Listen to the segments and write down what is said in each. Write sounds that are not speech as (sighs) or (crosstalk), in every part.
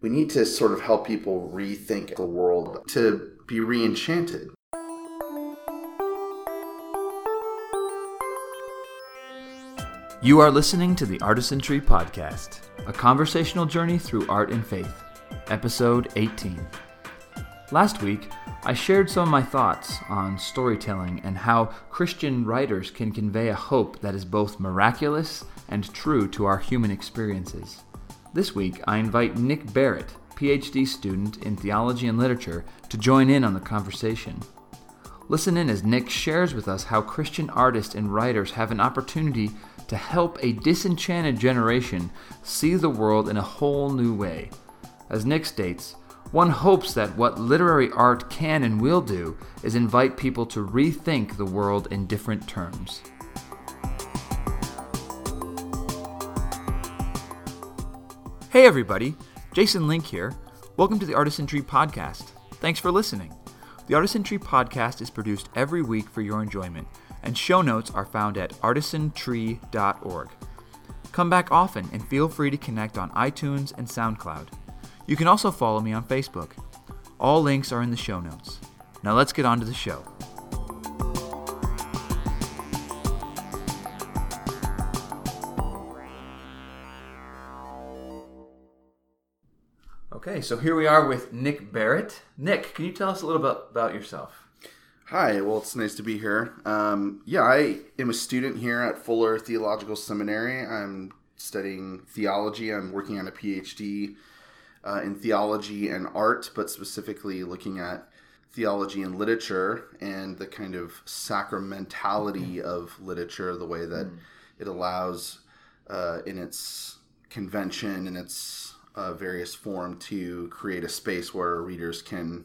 We need to sort of help people rethink the world to be reenchanted. You are listening to the Artisan Tree Podcast, a conversational journey through art and faith, episode 18. Last week, I shared some of my thoughts on storytelling and how Christian writers can convey a hope that is both miraculous and true to our human experiences. This week, I invite Nick Barrett, PhD student in theology and literature, to join in on the conversation. Listen in as Nick shares with us how Christian artists and writers have an opportunity to help a disenchanted generation see the world in a whole new way. As Nick states, one hopes that what literary art can and will do is invite people to rethink the world in different terms. Hey everybody, Jason Link here. Welcome to the Artisan Tree Podcast. Thanks for listening. The Artisan Tree Podcast is produced every week for your enjoyment, and show notes are found at artisantree.org. Come back often and feel free to connect on iTunes and SoundCloud. You can also follow me on Facebook. All links are in the show notes. Now let's get on to the show. Okay, so here we are with Nick Barrett. Nick, can you tell us a little bit about yourself? Hi, well, it's nice to be here. Um, yeah, I am a student here at Fuller Theological Seminary. I'm studying theology. I'm working on a PhD uh, in theology and art, but specifically looking at theology and literature and the kind of sacramentality of literature, the way that mm. it allows uh, in its convention and its uh, various form to create a space where readers can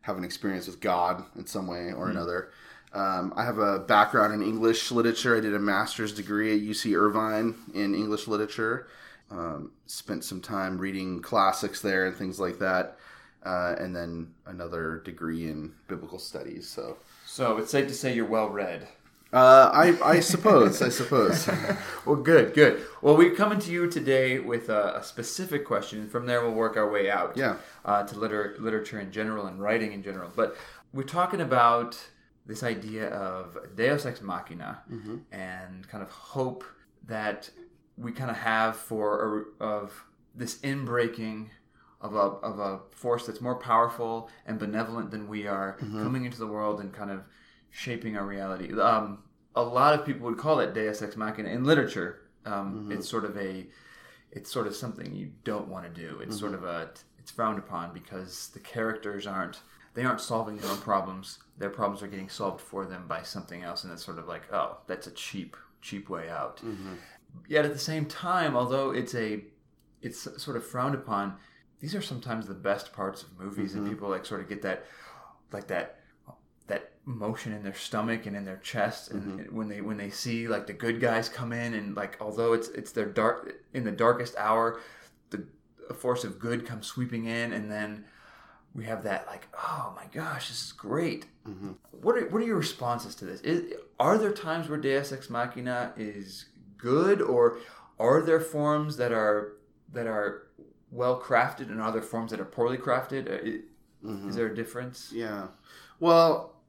have an experience with God in some way or mm. another. Um, I have a background in English literature. I did a master's degree at UC Irvine in English literature. Um, spent some time reading classics there and things like that, uh, and then another degree in biblical studies. So, so it's safe to say you're well read. Uh, I, I (laughs) suppose. I suppose. (laughs) well, good, good. Well, we're coming to you today with a, a specific question. From there, we'll work our way out. Yeah. Uh, to liter- literature in general and writing in general. But we're talking about this idea of Deus ex machina mm-hmm. and kind of hope that we kind of have for a, of this inbreaking of a, of a force that's more powerful and benevolent than we are mm-hmm. coming into the world and kind of shaping our reality. Um, a lot of people would call it Deus ex machina in literature. Um, mm-hmm. It's sort of a, it's sort of something you don't want to do. It's mm-hmm. sort of a, it's frowned upon because the characters aren't, they aren't solving their own problems. Their problems are getting solved for them by something else, and it's sort of like, oh, that's a cheap, cheap way out. Mm-hmm. Yet at the same time, although it's a, it's sort of frowned upon. These are sometimes the best parts of movies, and mm-hmm. people like sort of get that, like that that motion in their stomach and in their chest and mm-hmm. when they when they see like the good guys come in and like although it's it's their dark in the darkest hour the a force of good comes sweeping in and then we have that like oh my gosh this is great mm-hmm. what are, what are your responses to this is, are there times where deus ex machina is good or are there forms that are that are well crafted and other forms that are poorly crafted uh, mm-hmm. is there a difference yeah well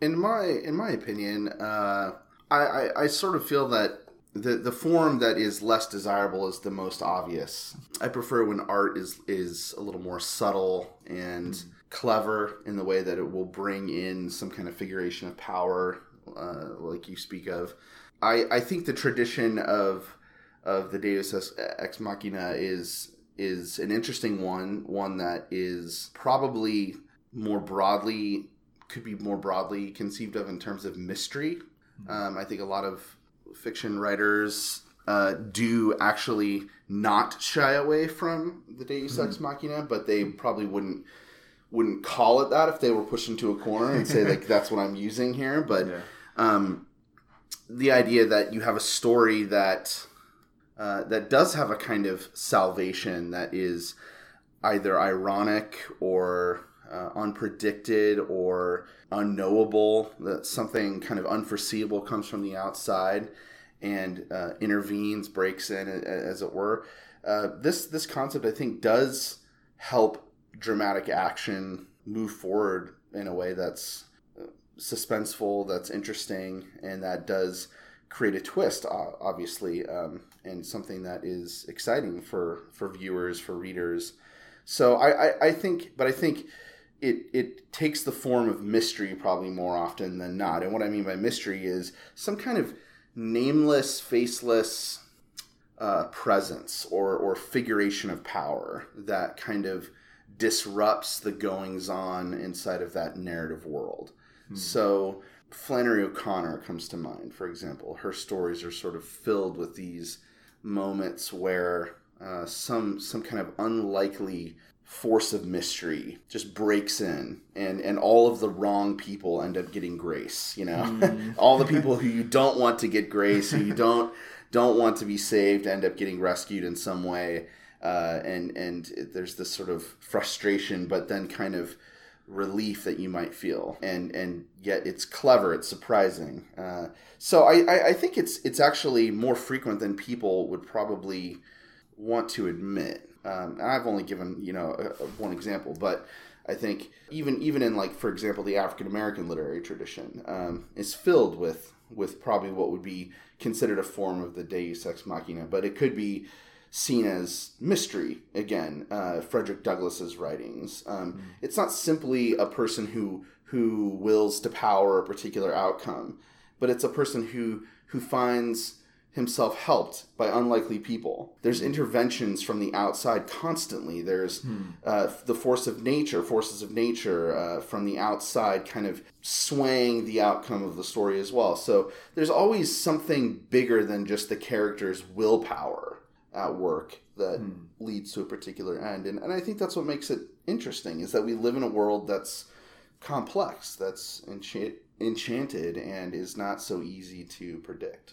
in my in my opinion, uh, I, I, I sort of feel that the the form that is less desirable is the most obvious. I prefer when art is is a little more subtle and mm. clever in the way that it will bring in some kind of figuration of power, uh, like you speak of. I I think the tradition of of the Deus ex machina is is an interesting one, one that is probably more broadly could be more broadly conceived of in terms of mystery. Mm-hmm. Um, I think a lot of fiction writers uh, do actually not shy away from the Deus Ex mm-hmm. Machina, but they probably wouldn't wouldn't call it that if they were pushed into a corner and say like (laughs) that's what I'm using here. But yeah. um, the idea that you have a story that uh, that does have a kind of salvation that is either ironic or uh, unpredicted or unknowable, that something kind of unforeseeable comes from the outside and uh, intervenes, breaks in, as it were. Uh, this this concept, I think, does help dramatic action move forward in a way that's uh, suspenseful, that's interesting, and that does create a twist, obviously, um, and something that is exciting for for viewers, for readers. So I, I, I think, but I think it it takes the form of mystery probably more often than not. And what I mean by mystery is some kind of nameless, faceless uh, presence or or figuration of power that kind of disrupts the goings on inside of that narrative world. Hmm. So Flannery O'Connor comes to mind, for example. Her stories are sort of filled with these moments where uh, some some kind of unlikely force of mystery just breaks in and and all of the wrong people end up getting grace you know? Mm. (laughs) all the people who you don't want to get grace who you (laughs) don't don't want to be saved end up getting rescued in some way. Uh, and and there's this sort of frustration but then kind of relief that you might feel. And and yet it's clever it's surprising. Uh, so I, I, I think it's it's actually more frequent than people would probably want to admit um, and I've only given you know a, a one example, but I think even even in like for example the African American literary tradition um, is filled with with probably what would be considered a form of the Deus ex machina, but it could be seen as mystery again. Uh, Frederick Douglass's writings. Um, mm. It's not simply a person who who wills to power a particular outcome, but it's a person who who finds himself helped by unlikely people. There's interventions from the outside constantly. There's hmm. uh, the force of nature, forces of nature uh, from the outside kind of swaying the outcome of the story as well. So there's always something bigger than just the character's willpower at work that hmm. leads to a particular end. And, and I think that's what makes it interesting is that we live in a world that's complex, that's encha- enchanted, and is not so easy to predict.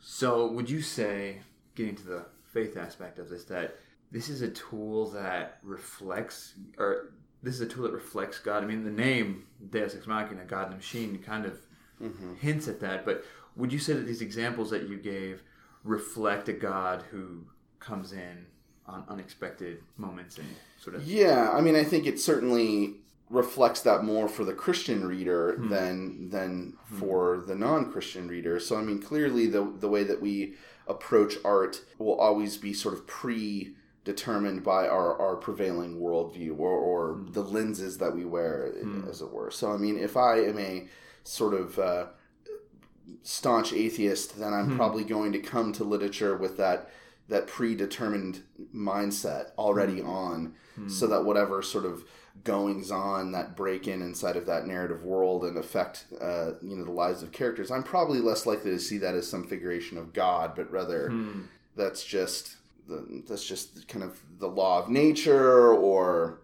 So, would you say, getting to the faith aspect of this, that this is a tool that reflects, or this is a tool that reflects God? I mean, the name Deus Ex Machina, God in the Machine, kind of mm-hmm. hints at that. But would you say that these examples that you gave reflect a God who comes in on unexpected moments and sort of? Yeah, I mean, I think it certainly reflects that more for the Christian reader hmm. than than hmm. for the non-Christian reader. So I mean, clearly the the way that we approach art will always be sort of pre determined by our, our prevailing worldview or, or hmm. the lenses that we wear, hmm. as it were. So I mean, if I am a sort of uh, staunch atheist, then I'm hmm. probably going to come to literature with that that predetermined mindset already on, so that whatever sort of goings on that break in inside of that narrative world and affect uh, you know the lives of characters i'm probably less likely to see that as some figuration of god but rather hmm. that's just the, that's just kind of the law of nature or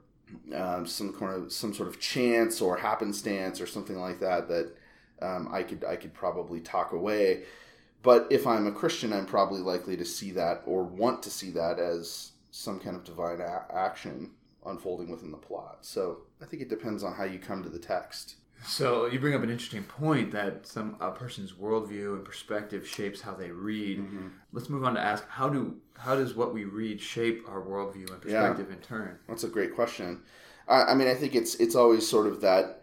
um, some kind of some sort of chance or happenstance or something like that that um, I could I could probably talk away. But if I'm a Christian, I'm probably likely to see that or want to see that as some kind of divine a- action unfolding within the plot. So I think it depends on how you come to the text. So you bring up an interesting point that some a person's worldview and perspective shapes how they read. Mm-hmm. Let's move on to ask how do how does what we read shape our worldview and perspective yeah, in turn? That's a great question. I, I mean, I think it's it's always sort of that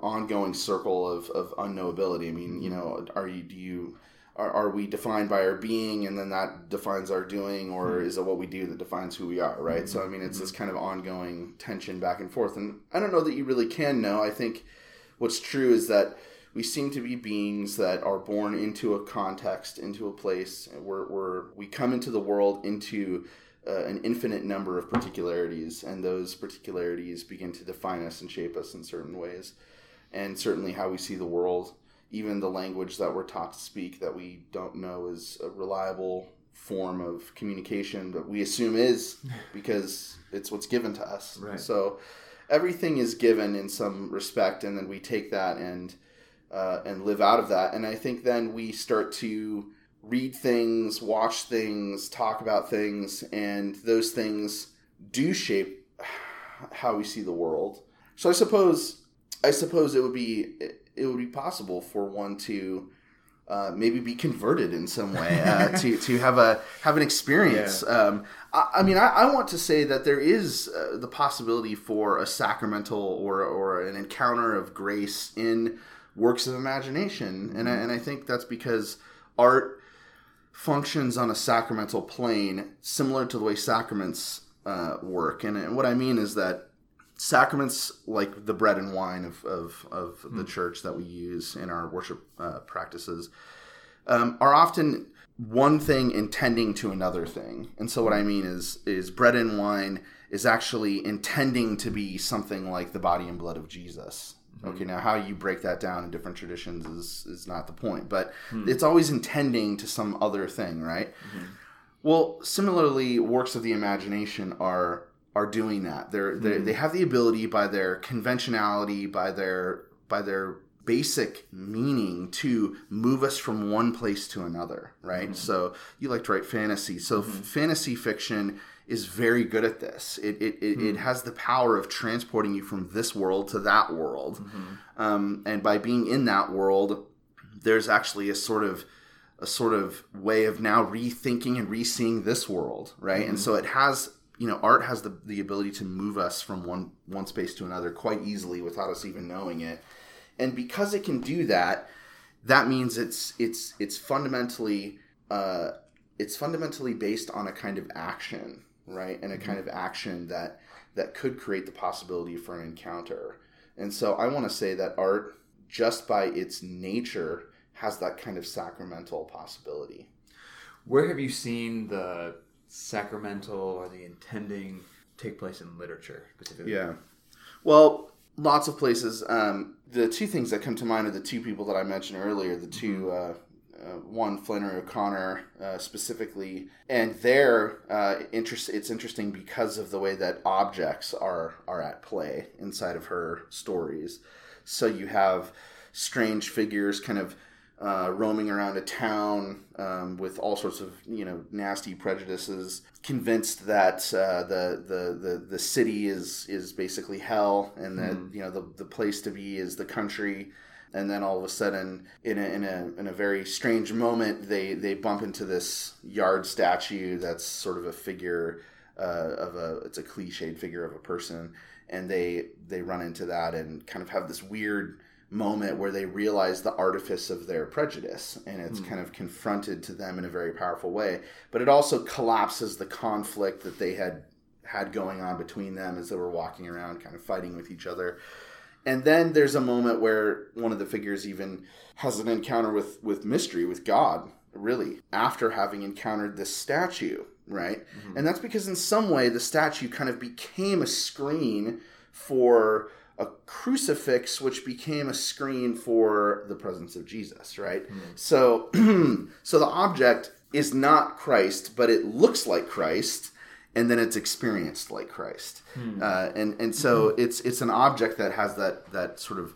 ongoing circle of, of unknowability. I mean, you mm-hmm. know, are you do you are, are we defined by our being and then that defines our doing or mm-hmm. is it what we do that defines who we are right? Mm-hmm. so i mean it's this kind of ongoing tension back and forth. And i don't know that you really can know. I think what's true is that we seem to be beings that are born into a context into a place. Where, where we come into the world into uh, an infinite number of particularities and those particularities begin to define us and shape us in certain ways. And certainly how we see the world even the language that we're taught to speak that we don't know is a reliable form of communication, but we assume is (laughs) because it's what's given to us. Right. So everything is given in some respect, and then we take that and uh, and live out of that. And I think then we start to read things, watch things, talk about things, and those things do shape (sighs) how we see the world. So I suppose I suppose it would be it would be possible for one to uh, maybe be converted in some way uh, (laughs) to to have a have an experience. Yeah. Um, I, I, mean, I, I, want to say that there is uh, the possibility for a sacramental or or an encounter of grace in works of imagination, mm-hmm. and I, and I think that's because art functions on a sacramental plane, similar to the way sacraments uh, work. And, and what I mean is that sacraments like the bread and wine of, of, of mm. the hmm. church that we use in our worship uh, practices um, are often one thing intending to another thing and so what i mean is is bread and wine is actually intending to be something like the body and blood of jesus mm-hmm. okay now how you break that down in different traditions is is not the point but mm. it's always intending to some other thing right mm-hmm. well similarly works of the imagination are are doing that. They're, they're they have the ability by their conventionality, by their by their basic meaning to move us from one place to another, right? Mm-hmm. So you like to write fantasy. So mm-hmm. f- fantasy fiction is very good at this. It it, it, it, has the power of transporting you from this world to that world, mm-hmm. um, and by being in that world, there's actually a sort of a sort of way of now rethinking and re-seeing this world, right? And so it has you know art has the, the ability to move us from one one space to another quite easily without us even knowing it. And because it can do that that means it's it's it's fundamentally uh, it's fundamentally based on a kind of action right? And a kind mm-hmm. of action that that could create the possibility for an encounter. And so i want to say that art just by its nature has that kind of sacramental possibility. Where have you seen the sacramental or the intending take place in literature specifically? Yeah. Well, lots of places. Um, the two things that come to mind are the two people that I mentioned earlier. The 2 mm-hmm. uh, uh, one Flannery O'Connor uh, specifically, and there, uh, interest. It's interesting because of the way that objects are are at play inside of her stories. So you have strange figures, kind of uh, roaming around a town um, with all sorts of you know nasty prejudices, convinced that uh, the, the the the city is is basically hell, and that mm. you know the the place to be is the country. And then all of a sudden, in a, in a, in a very strange moment, they, they bump into this yard statue that's sort of a figure uh, of a it's a cliched figure of a person, and they they run into that and kind of have this weird moment where they realize the artifice of their prejudice and it's mm. kind of confronted to them in a very powerful way but it also collapses the conflict that they had had going on between them as they were walking around kind of fighting with each other and then there's a moment where one of the figures even has an encounter with with mystery with god really after having encountered this statue right mm-hmm. and that's because in some way the statue kind of became a screen for a crucifix which became a screen for the presence of Jesus, right? Mm. So (clears throat) so the object is not Christ, but it looks like Christ and then it's experienced like Christ. Mm. Uh, and and so mm-hmm. it's it's an object that has that that sort of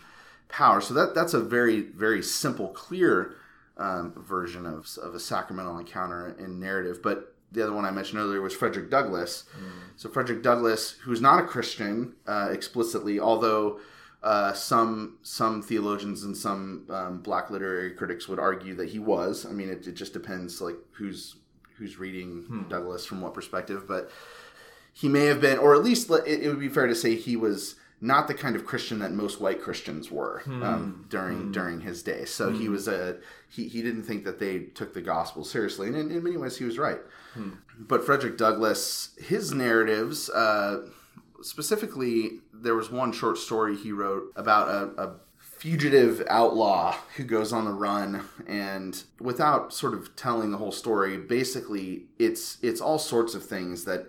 power. So that that's a very very simple clear um, version of, of a sacramental encounter in narrative, but the other one I mentioned earlier was Frederick Douglass. Mm. So Frederick Douglass, who's not a Christian uh, explicitly, although uh, some some theologians and some um, black literary critics would argue that he was. I mean, it, it just depends like who's who's reading hmm. Douglass from what perspective, but he may have been, or at least it, it would be fair to say he was not the kind of Christian that most white Christians were hmm. um, during hmm. during his day. So hmm. he was a he, he didn't think that they took the gospel seriously, and in, in many ways he was right. Hmm. But Frederick Douglass, his narratives, uh, specifically, there was one short story he wrote about a, a fugitive outlaw who goes on the run and without sort of telling the whole story basically it's it's all sorts of things that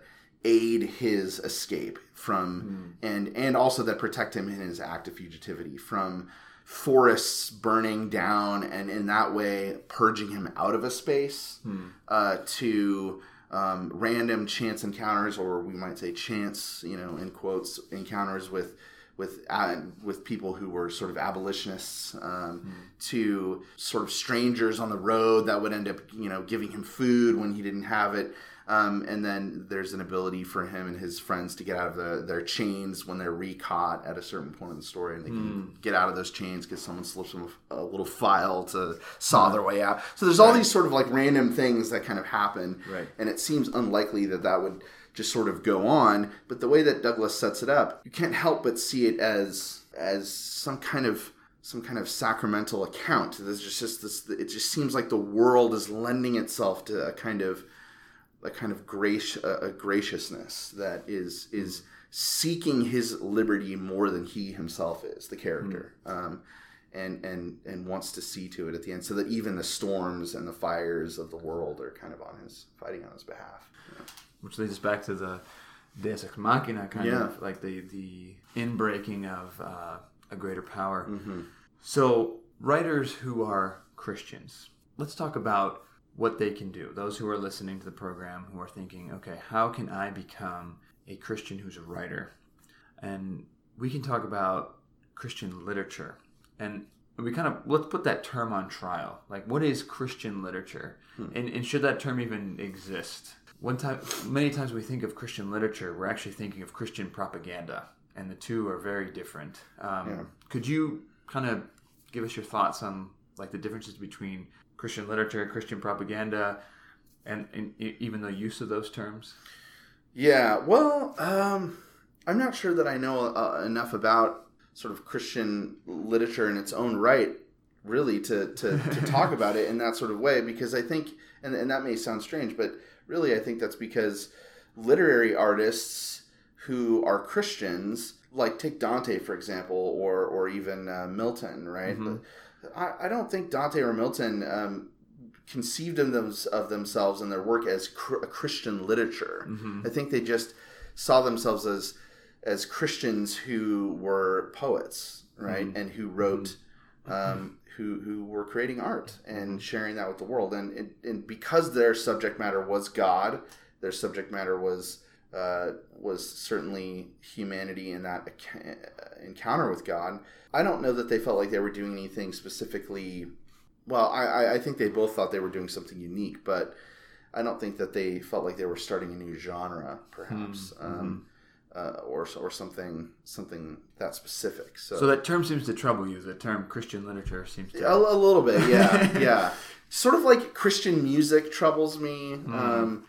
aid his escape from mm. and and also that protect him in his act of fugitivity from forests burning down and in that way purging him out of a space mm. uh, to um, random chance encounters or we might say chance you know in quotes encounters with with uh, with people who were sort of abolitionists um, mm. to sort of strangers on the road that would end up you know giving him food when he didn't have it Um, and then there's an ability for him and his friends to get out of the, their chains when they're recaught at a certain point in the story, and they can get out of those chains because someone slips them a little file to saw their way out. So there's all these sort of like random things that kind of happen, Right. and it seems unlikely that that would just sort of go on. But the way that Douglass sets it up, you can't help but see it as as some kind of some kind of sacramental account. There's just, just this. It just seems like the world is lending itself to a kind of a kind of grace, a, a graciousness that is is seeking his liberty more than he himself is, the character, um, and and and wants to see to it at the end, so that even the storms and the fires of the world are kind of on his fighting on his behalf. which leads us back to the Deus Ex Machina kind Yeah. of like the the inbreaking of uh, a greater power. Mm-hmm. So writers who are Christians, let's talk about what they can do. Those who are listening to the program who are thinking, okay, how can I become a Christian who's a writer? And we can talk about Christian literature. And we kind of let's put that term on trial. Like what is Christian literature? And, and should that term even exist? One time many times we think of Christian literature, we're actually thinking of Christian propaganda. And the two are very different. Um, Yeah. Could you kind of give us your thoughts on like the differences between Christian literature, Christian propaganda, and, and even the use of those terms? Yeah, well, um, I'm not sure that I know uh, enough about sort of Christian literature in its own right, really, to, to, to (laughs) talk about it in that sort of way, because I think, and, and that may sound strange, but really I think that's because literary artists who are Christians, like take Dante, for example, or, or even uh, Milton, right? Mhm. I, I don't think Dante or Milton um, conceived of, them, of themselves and their work as cr- Christian literature. Mm-hmm. I think they just saw themselves as as Christians who were poets, right, and who wrote, um, who who were creating art and sharing that with the world, and, and and because their subject matter was God, their subject matter was. Uh, was certainly humanity in that encounter with God. I don't know that they felt like they were doing anything specifically. Well, I, I- think they both thought they were doing something unique, but I don't think that they felt like they were starting a new genre, perhaps, um, uh, or or something something that specific. So, So that term seems to trouble you. The term Christian literature seems to. a, a little bit, yeah, (laughs) yeah. Sort of like Christian music troubles me, um,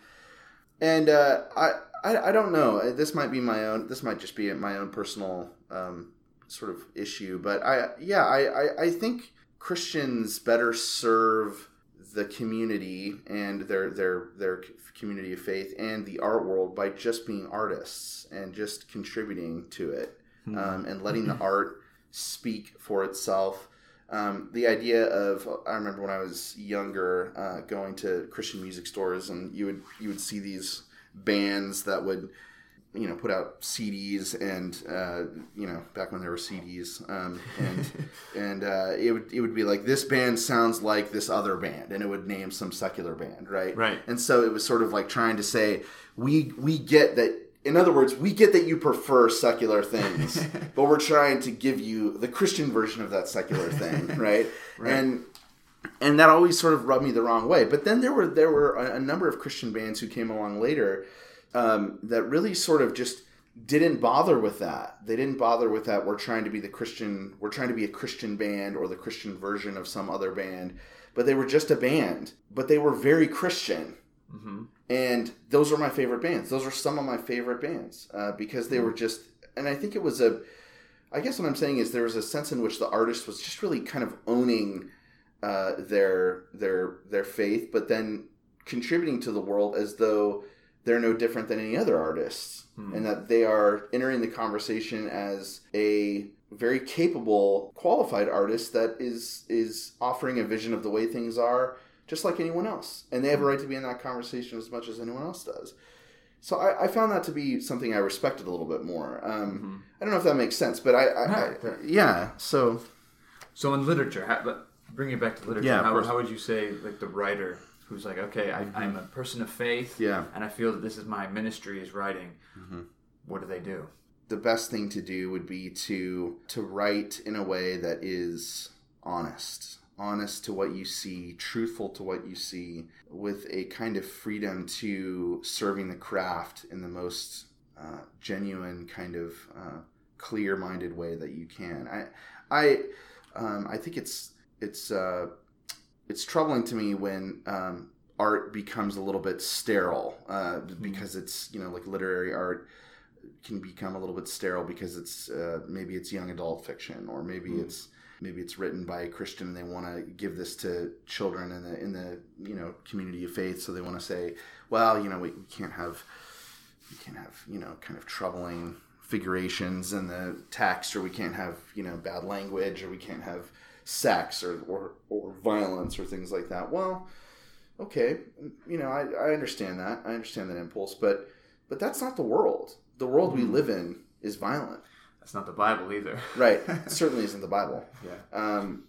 and uh, I, I I don't know. This might be my own. This might just be my own personal um, sort of issue, but I yeah I, I I think Christians better serve the community and their their their community of faith and the art world by just being artists and just contributing to it um, and letting the (laughs) art speak for itself. Um, the idea of I remember when I was younger, uh, going to Christian music stores, and you would you would see these bands that would you know put out CDs and uh, you know back when there were CDs um, and (laughs) and uh, it would it would be like this band sounds like this other band and it would name some secular band right Right. and so it was sort of like trying to say we we get that in other words we get that you prefer secular things (laughs) but we're trying to give you the Christian version of that secular thing (laughs) right, Right. and and that always sort of rubbed me the wrong way. But then there were there were a, a number of Christian bands who came along later um, that really sort of just didn't bother with that. They didn't bother with that. We're trying to be the Christian. We're trying to be a Christian band or the Christian version of some other band. But they were just a band. But they were very Christian. hmm And those are my favorite bands. Those are some of my favorite bands uh, because they were just. And I think it was a. I guess what I'm saying is there was a sense in which the artist was just really kind of owning uh, their their their faith, but then contributing to the world as though they're no different than any other artists, Hmm. and that they are entering the conversation as a very capable, qualified artist that is is offering a vision of the way things are, just like anyone else, and they have a right to be in that conversation as much as anyone else does. So I, I found that to be something I respected a little bit more. Um, I don't know if that makes sense, but I, I, I Yeah. So So in literature, how, but bring it back to literature. Yeah, how, course. Mm-hmm. how would you say like the writer who's like, okay, I, I'm a person of faith, yeah. and I feel that this is my ministry is writing. Mhm. What do they do? the best thing to do would be to to write in a way that is honest honest to what you see, truthful to what you see, with a kind of freedom to serving the craft in the most uh, genuine, kind of uh, clear-minded way that you can. I, I, um, I think it's it's uh, it's troubling to me when um, art becomes a little bit sterile uh, because it's you know like literary art can become a little bit sterile because it's uh, maybe it's young adult fiction or maybe mm. it's maybe it's written by a Christian and they want to give this to children in the in the you know community of faith so they want to say well you know we, we can't have we can't have you know kind of troubling figurations in the text or we can't have you know bad language or we can't have sex or or, or violence or things like that well okay you know I, I understand that i understand that impulse but but that's not the world the world we hmm. live in is violent that's not the Bible either. (laughs) right. It (laughs) certainly isn't the Bible. Yeah. Um,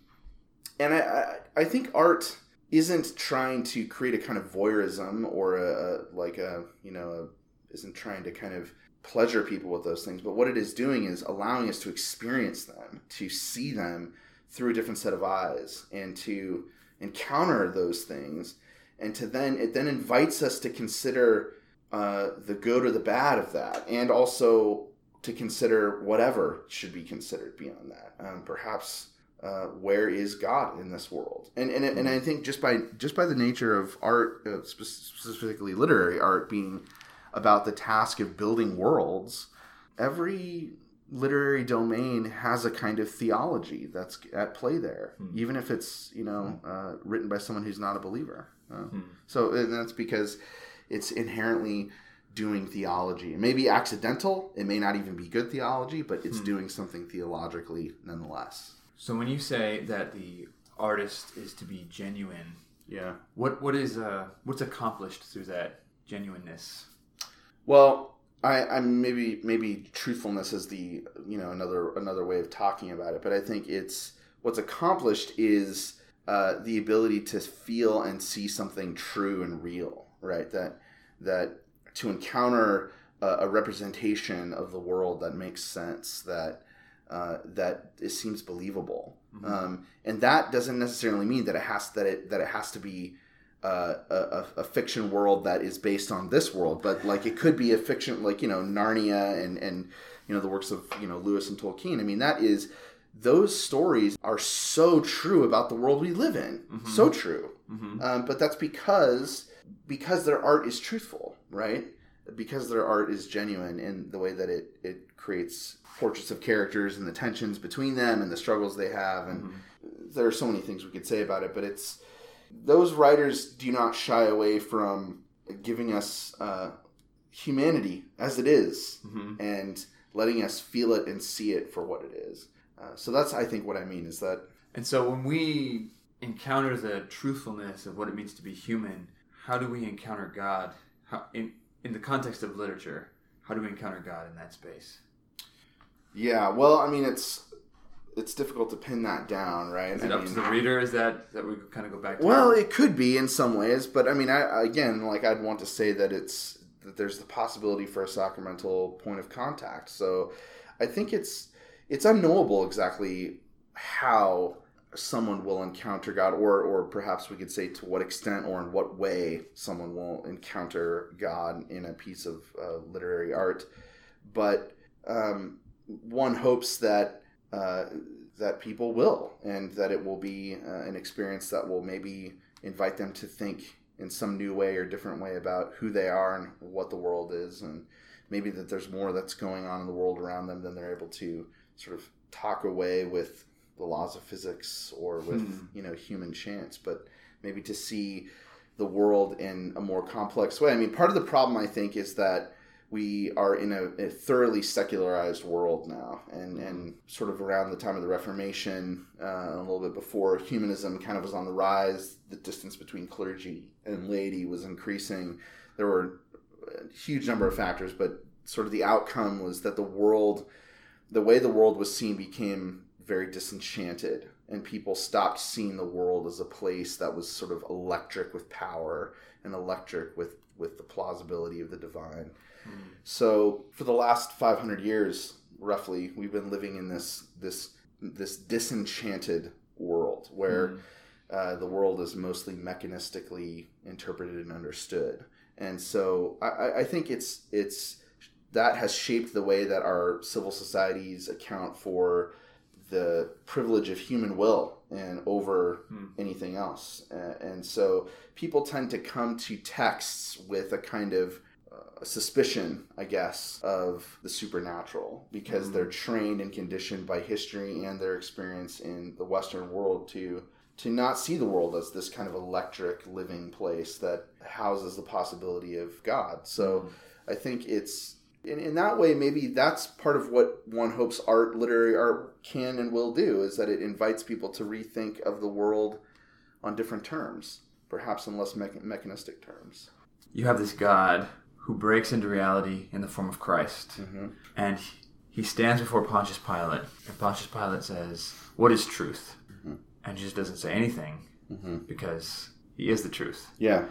and I, I, I think art isn't trying to create a kind of voyeurism or a, a like a you know a, isn't trying to kind of pleasure people with those things but what it is doing is allowing us to experience them to see them through a different set of eyes and to encounter those things and to then it then invites us to consider uh, the good or the bad of that and also to consider whatever should be considered beyond that. Um, perhaps uh, where is God in this world? And, and and I think just by just by the nature of art, uh, specifically literary art, being about the task of building worlds, every literary domain has a kind of theology that's at play there, hmm. even if it's you know uh, written by someone who's not a believer. Uh, hmm. So and that's because it's inherently doing theology. It may be accidental, it may not even be good theology, but it's hmm. doing something theologically nonetheless. So when you say that the artist is to be genuine, yeah. What what is uh what's accomplished through that genuineness? Well, I, I maybe maybe truthfulness is the you know another another way of talking about it, but I think it's what's accomplished is uh, the ability to feel and see something true and real, right? That that to encounter a, a, representation of the world that makes sense that uh, that it seems believable mm-hmm. um, and that doesn't necessarily mean that it has that it that it has to be uh, a, a, fiction world that is based on this world but like it could be a fiction like you know Narnia and and you know the works of you know Lewis and Tolkien I mean that is those stories are so true about the world we live in mm-hmm. so true mm-hmm. um, but that's because because their art is truthful, right? Because their art is genuine in the way that it it creates portraits of characters and the tensions between them and the struggles they have and mm-hmm. there are so many things we could say about it, but it's those writers do not shy away from giving us uh, humanity as it is mm-hmm. and letting us feel it and see it for what it is. Uh, so that's I think what I mean is that. And so when we encounter the truthfulness of what it means to be human, how do we encounter God how, in in the context of literature? How do we encounter God in that space? Yeah, well, I mean, it's it's difficult to pin that down, right? Is it I up mean, to the reader? Is that that we kind of go back? to Well, it could be in some ways, but I mean, I again, like I'd want to say that it's that there's the possibility for a sacramental point of contact. So, I think it's it's unknowable exactly how someone will encounter God, or or perhaps we could say to what extent or in what way someone will encounter God in a piece of uh, literary art. But um, one hopes that uh, that people will, and that it will be uh, an experience that will maybe invite them to think in some new way or different way about who they are and what the world is, and maybe that there's more that's going on in the world around them than they're able to sort of talk away with the laws of physics or with hmm. you know human chance, but maybe to see the world in a more complex way. I mean, part of the problem I think is that we are in a, a, thoroughly secularized world now, and and sort of around the time of the Reformation, uh, a little bit before, humanism kind of was on the rise. The distance between clergy and laity was increasing. There were a huge number of factors, but sort of the outcome was that the world, the way the world was seen, became very disenchanted and people stopped seeing the world as a place that was sort of electric with power and electric with with the plausibility of the divine. So for the last 500 years roughly we've been living in this this this disenchanted world where mm. uh, the world is mostly mechanistically interpreted and understood. And so I, I think it's it's that has shaped the way that our civil societies account for the privilege of human will and over hmm. anything else. Uh, and so people tend to come to texts with a kind of suspicion, I guess, of the supernatural because hmm they're trained and conditioned by history and their experience in the Western world to to not see the world as this kind of electric living place that houses the possibility of God. So mm. I think it's in, in that way maybe that's part of what one hopes art literary art can and will do is that it invites people to rethink of the world on different terms perhaps in less me- mechanistic terms you have this god who breaks into reality in the form of christ mm-hmm. and he stands before pontius pilate and pontius pilate says what is truth and just doesn't say anything mm-hmm. because he is the truth. Yeah.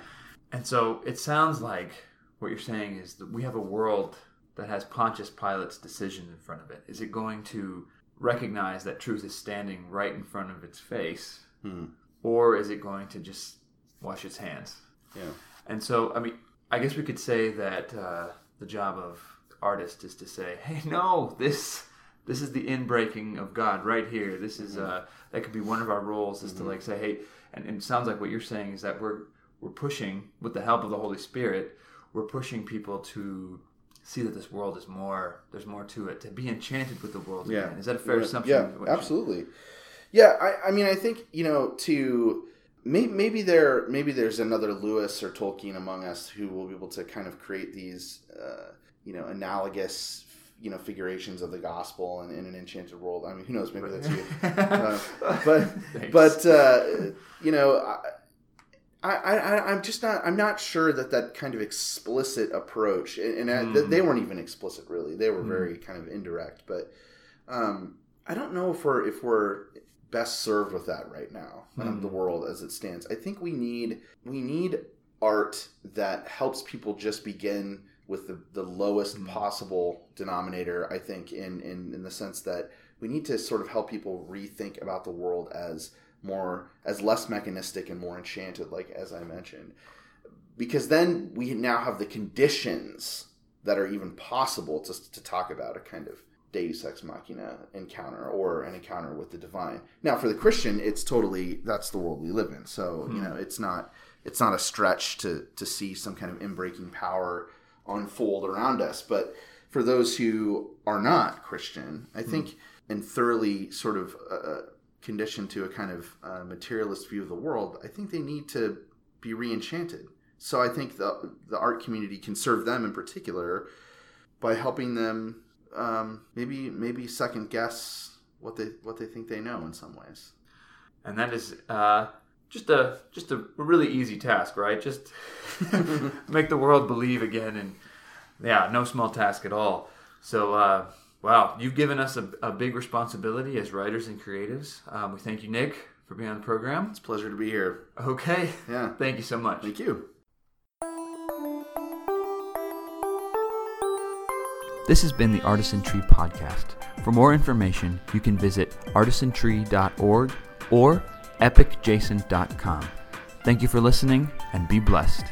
And so it sounds like what you're saying is that we have a world that has Pontius Pilate's decision in front of it. Is it going to recognize that truth is standing right in front of its face? Hmm. Or is it going to just wash its hands? Yeah. And so, I mean, I guess we could say that uh, the job of artist is to say, (laughs) hey, no, this this is the inbreaking of God right here. This is mm-hmm. uh, that could be one of our roles is mm-hmm. to like say, hey, and, and, it sounds like what you're saying is that we're we're pushing with the help of the Holy Spirit, we're pushing people to see that this world is more. There's more to it. To be enchanted with the world. Yeah. Again. Is that a fair yeah. assumption? Yeah, absolutely. Yeah, I, I mean, I think you know to maybe there maybe there's another Lewis or Tolkien among us who will be able to kind of create these uh, you know analogous you know figurations of the gospel and in an enchanted world. I mean, who knows? Maybe that's you. (laughs) uh, but but uh, you know, I, I I am just not I'm not sure that that kind of explicit approach and, and mm. they weren't even explicit really. They were mm. very kind of indirect. But um, I don't know if we're if we're best served with that right now. Mm. The world as it stands. I think we need we need art that helps people just begin with the, the lowest mm-hmm. possible denominator, I think, in, in, in the sense that we need to sort of help people rethink about the world as more as less mechanistic and more enchanted, like as I mentioned. Because then we now have the conditions that are even possible to, to talk about a kind of deus ex machina encounter or an encounter with the divine. Now, for the Christian, it's totally that's the world we live in. So mm-hmm. you know, it's not it's not a stretch to to see some kind of inbreaking power unfold around us. But for those who are not Christian, I think, mm. and thoroughly sort of uh, uh, conditioned to a kind of uh, materialist view of the world, I think they need to be reenchanted. So I think the the art community can serve them in particular by helping them um, maybe maybe second guess what they what they think they know in some ways. And that is uh, just a just a really easy task, right? Just (laughs) make the world believe again, and yeah, no small task at all. So, uh, wow, you've given us a, a, big responsibility as writers and creatives. Um, we thank you, Nick, for being on the program. It's a pleasure to be here. Okay. Yeah. Thank you so much. Thank you. This has been the Artisan Tree Podcast. For more information, you can visit artisantree.org or epicjason.com. Thank you for listening and be blessed.